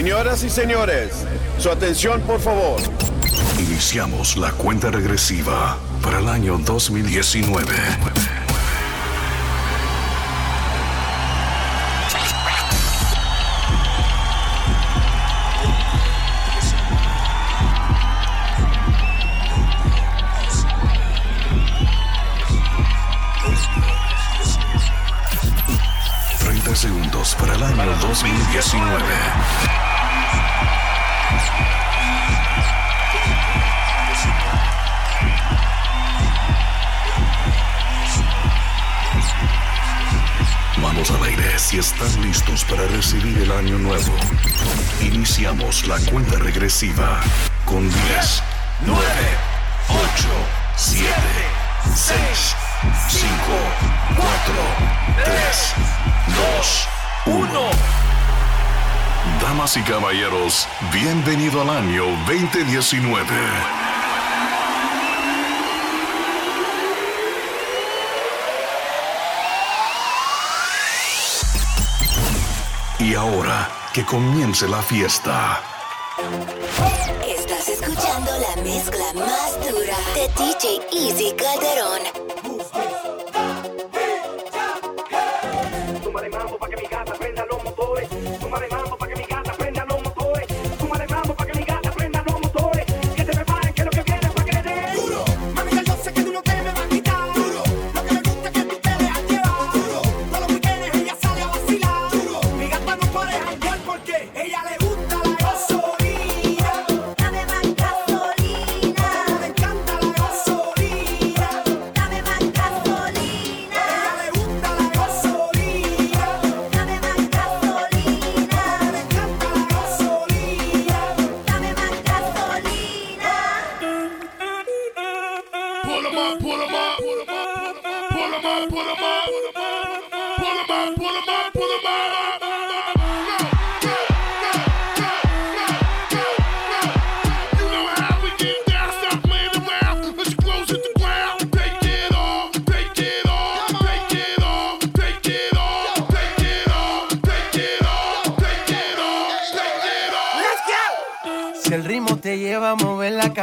Señoras y señores, su atención por favor. Iniciamos la cuenta regresiva para el año 2019. segundos para el año 2019. Si están listos para recibir el año nuevo, iniciamos la cuenta regresiva con 10, 9, 8, 7, 6, 5, 4, 3, 2, 1. Damas y caballeros, bienvenido al año 2019. Y ahora que comience la fiesta. Estás escuchando la mezcla más dura de DJ Easy Calderón.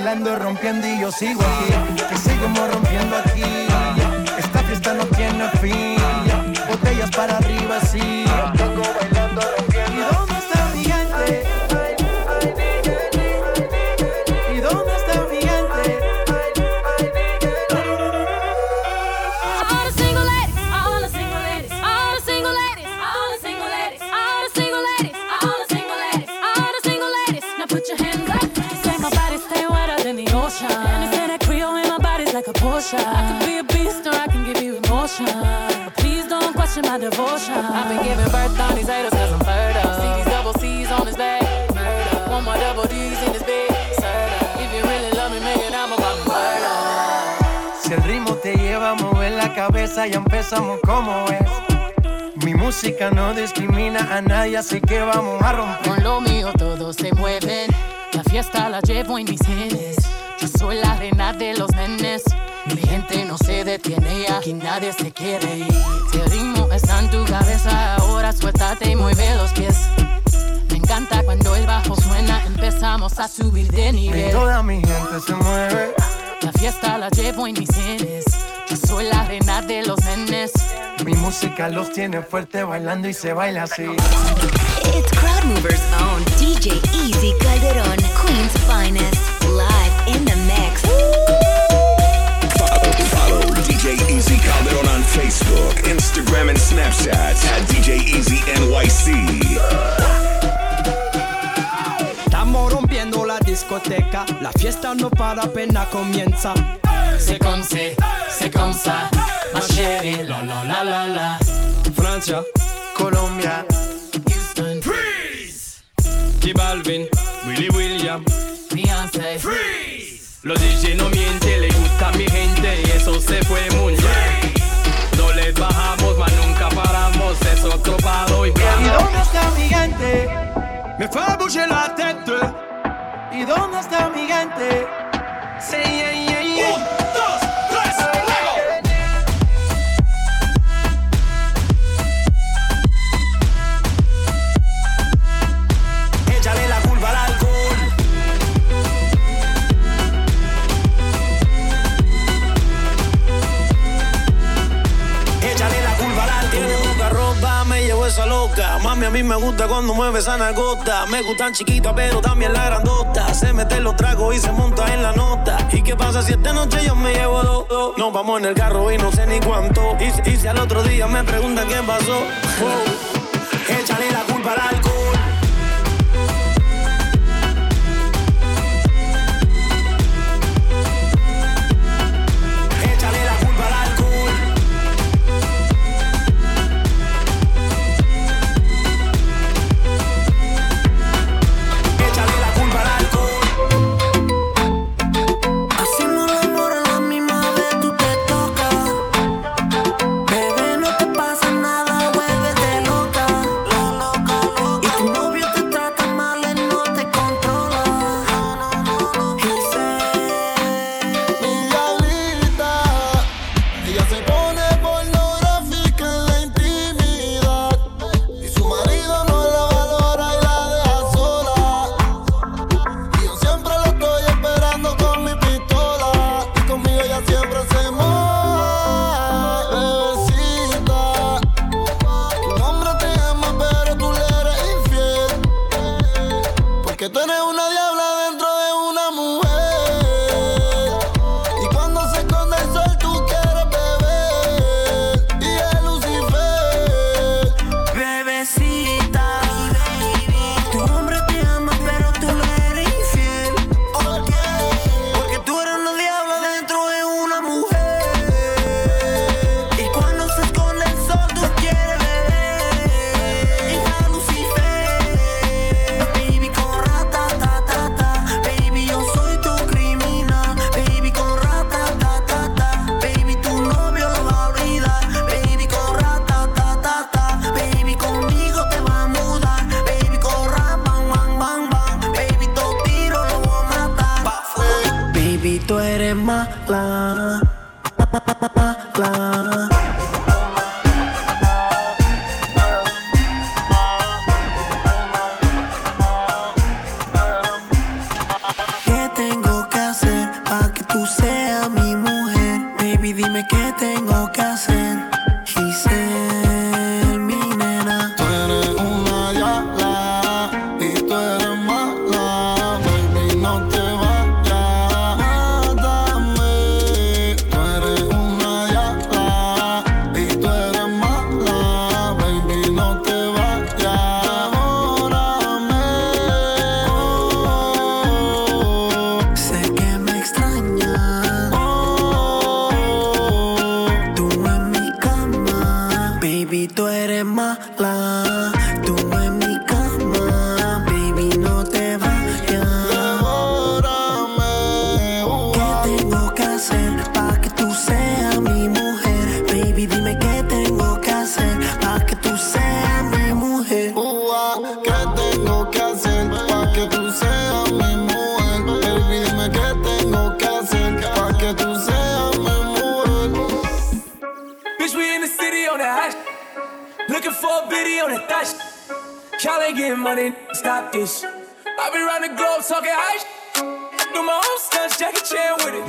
bailando, rompiendo y yo sigo aquí. Que seguimos rompiendo aquí. Esta fiesta no tiene fin. Botellas para arriba, sí. shine. I could be a beast or I can give you emotion. But please don't question my devotion. I've been giving birth on these haters cause I'm fertile. See these double C's on his back. Murder. One more double D's in his bed. If you really love me, make it out my. Si el ritmo te lleva a mover la cabeza, ya empezamos como es. Mi música no discrimina a nadie, así que vamos a romper. Con lo mío todos se mueven. La fiesta la llevo en mis genes. Yo soy la reina de los nenes. Mi gente no se detiene y aquí nadie se quiere ir. Si el ritmo está en tu cabeza, ahora suéltate y mueve los pies. Me encanta cuando el bajo suena, empezamos a subir de Y nivel. toda mi gente se mueve. La fiesta la llevo en mis genes. Yo soy la reina de los nenes. Mi música los tiene fuerte bailando y se baila así. It's Crowd Movers own DJ Easy Calderon, Queen's finest, live in the Easy Calderon on Facebook, Instagram, and Snapchat at DJ Easy NYC. Estamos rompiendo la discoteca, la fiesta no para apenas comienza. C'est comme c'est, c'est comme ça. Ma chérie, la la la la la. Francia, Colombia, Houston, J Balvin, Willy William. Beyoncé, Los DJ no mienten, se fue bien. No les bajamos, mas nunca paramos, es otro palo y ¿Y dónde está mi gente? Me fait bouger la tête. ¿Y dónde está mi gente? Say Mami, a mí me gusta cuando mueve esa nalgota. Me gustan chiquitas, pero también la grandota. Se mete los tragos y se monta en la nota. ¿Y qué pasa si esta noche yo me llevo dos? dos? Nos vamos en el carro y no sé ni cuánto. Y, si- al otro día me preguntan qué pasó. Wow. Échale la culpa al alcohol. Tú eres mala. Y'all ain't getting money, stop this. I be round the globe talking high Do my own stunts, Jackie Chan with it.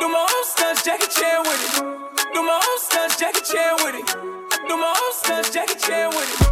Do my own stunts, Jackie Chan with it. Do my own stunts, Jackie Chan with it. Do my own stunts, Jackie Chan with it.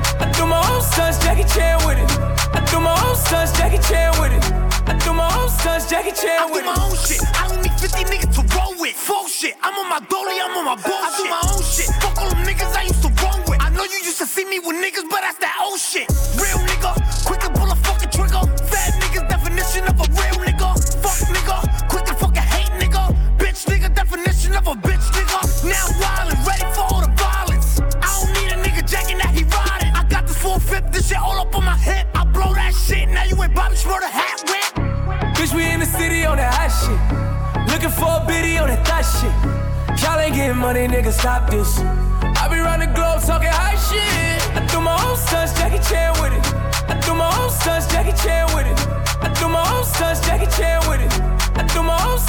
I do my own stunts, Jackie Chan with it. I do my own stunts, Jackie Chan with it. I do my own stunts, Jackie Chan with it. I do my own shit. I don't need 50 niggas to roll with. Full shit. I'm on my dolly, I'm on my bullshit. I do my own shit. Fuck all them niggas I used to roll with. I know you used to see me with niggas, but that's that old shit. Nigga, stop this.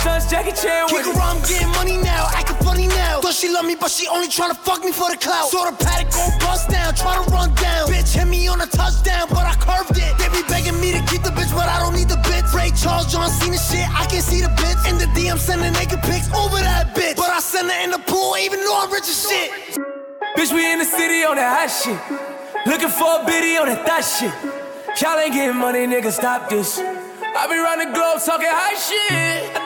Stunts, Jackie Chan with Kick around, I'm getting money now, acting funny now. Thought she love me, but she only tryna fuck me for the clout. Saw the paddock go bust down, try to run down. Bitch hit me on a touchdown, but I curved it. They be begging me to keep the bitch, but I don't need the bitch. Ray Charles, John Cena shit, I can see the bitch. In the DM, sending naked pics over that bitch. But I send her in the pool, even though I'm rich as shit. Bitch, we in the city on that hot shit. Looking for a video on that thot shit. Y'all ain't getting money, nigga, stop this. I be round the globe talking high shit.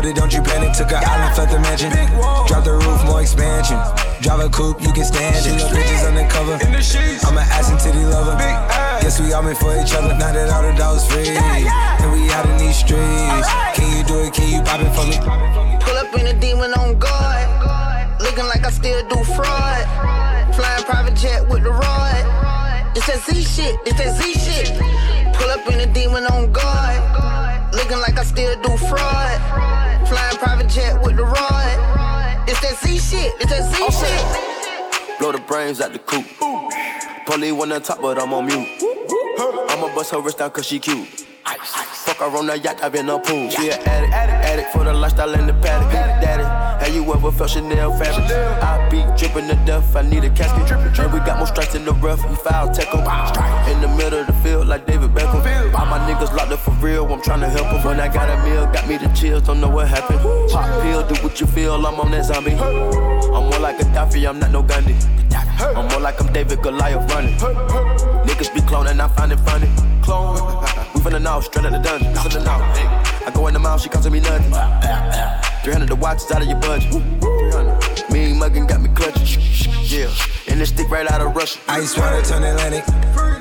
Hold it, don't you panic. Took an island, left the mansion. Drop the roof, more expansion. Drive a coupe, you can stand it. Bitches undercover. I'm an ass and titty lover. Guess we all meant for each other. Now that all the dogs free. And we out in these streets. Can you do it? Can you pop it for me? Pull up in a demon on guard. Looking like I still do fraud. Flying private jet with the rod. It's that Z shit, it's that Z shit. Pull up in a demon on guard. Looking like I still do fraud. Shit, it's that Z shit. Blow the brains out the coop. Polly one on top, but I'm on mute. I'ma bust her wrist down cause she cute. Fuck her on the yacht, I've been a pool. She an addict, addict, addict for the lifestyle and the paddock. Daddy, how you ever felt Chanel fabric? I be dripping to death, I need a casket. And we got more strikes in the rough, we foul tech 'em. In the middle of the field, like David Beckham. My niggas locked up for real, I'm tryna help 'em. When I got a meal, got me the chills, don't know what happened. Pop pill, do what you feel, I'm on that zombie. I'm more like a Daffy, I'm not no Gandhi. I'm more like I'm David Goliath running. Niggas be cloning, I find it funny. Clone, we finna know, straight out the dungeon. Finna know. I go in the mouth, she costing me nothing. 300 the watch is out of your budget. Mean muggin' got me clutching. Yeah, and this stick right out of Russia. Ice water turn Atlantic.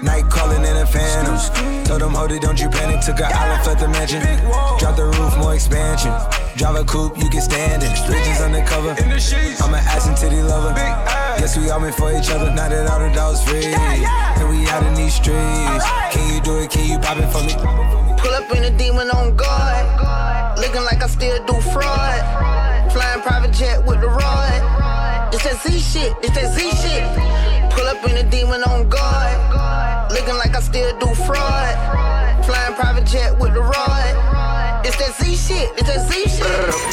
Night calling in a phantom. Told them, hold it, don't you panic. Took an island, left the mansion. Drop the roof, more expansion. Drive a coupe, you can stand it. Bridges undercover. I'm an ass and titty lover. Guess we all meant for each other. Now that all the dogs free. And we out in these streets. Can you do it? Can you pop it for me? Pull up in a demon on guard. Looking like I still do fraud. Flying private jet with the rod. It's that Z shit, it's that Z shit. Pull up in a demon on guard. Looking like I still do fraud. Flying private jet with the rod. It's that Z shit, it's that Z shit.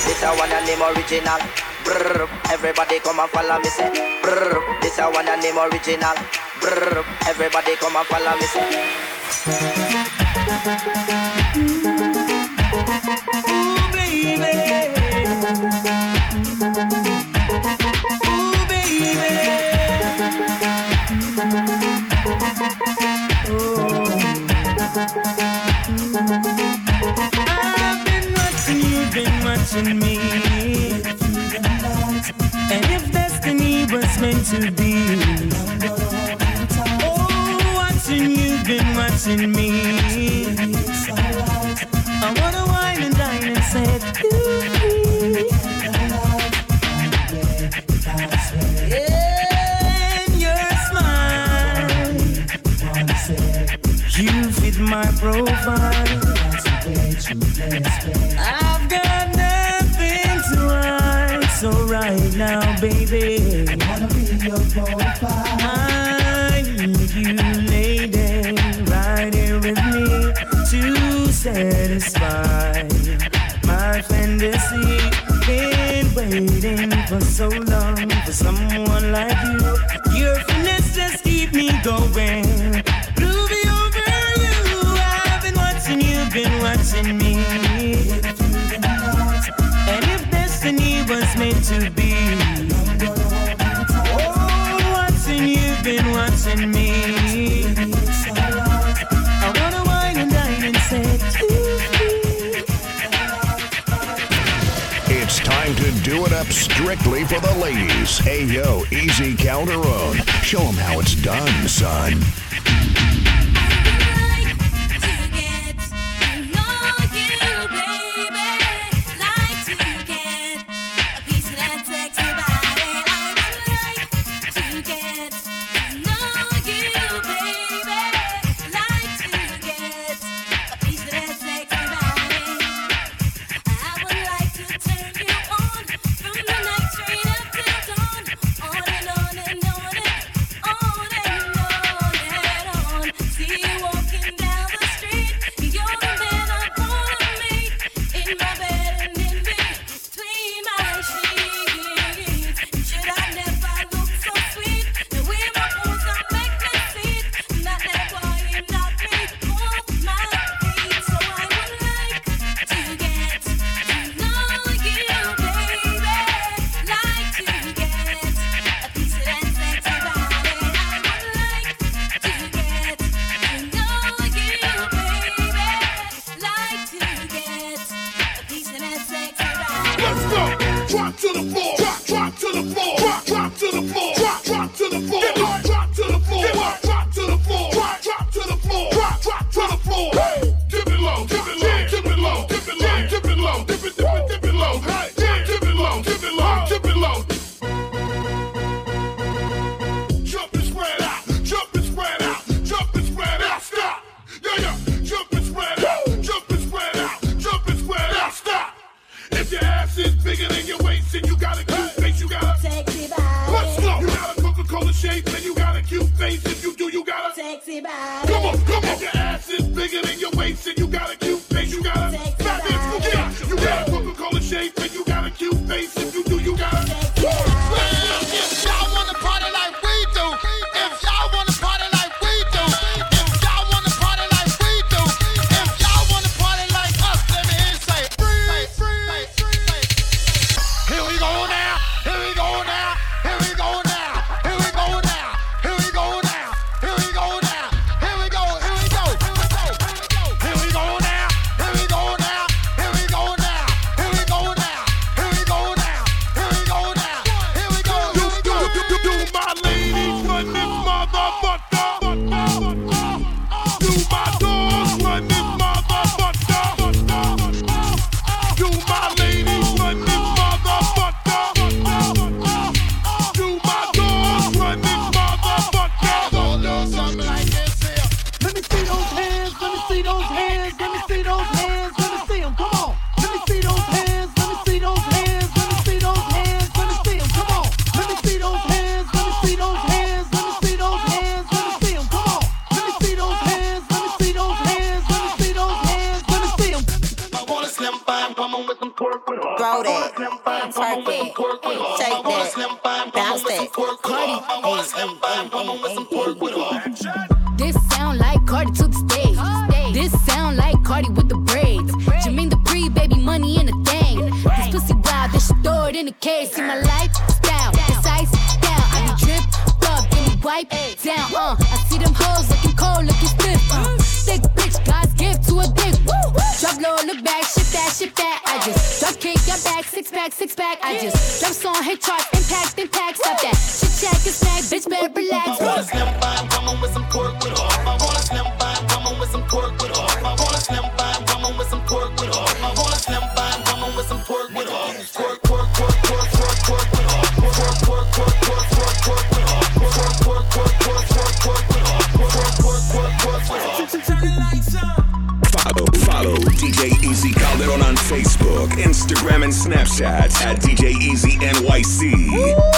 This a one and name original. Brr, everybody come and follow me say. Brr, this a one and name original. Brr, everybody come and follow me say. Watching me. And if destiny was meant to be, oh, watching you, been watching me. I wanna wine and dine and free. And your smile, you fit my profile. So long for someone like you. Your finesse just keep me going. Strictly for the ladies. Hey yo, Easy Calderon. Show them how it's done, son. waist is bigger than your waist, and you got a cute face. You got a sexy body. Let's go. You got a Coca-Cola shape, and you got a cute face. If you do, you got a sexy body. Come on, come on. If your ass is bigger than your waist, and you got a Throw that. Twerk that. Shake that. Bounce that. Cardi, This sound like Cardi to the stage. This sound like Cardi with the braids. Jermaine the pre baby money in a thing. This pussy wild, they should throw it in a case. See my lifestyle, shit that, shit that. I just drop kick, your back, six pack, six pack. I just drop song, hit charts, impact, impact. Stop that. Shit check, it's snack, bitch, better relax. I want a slim fine woman with some pork with Snapchat at DJ Easy NYC.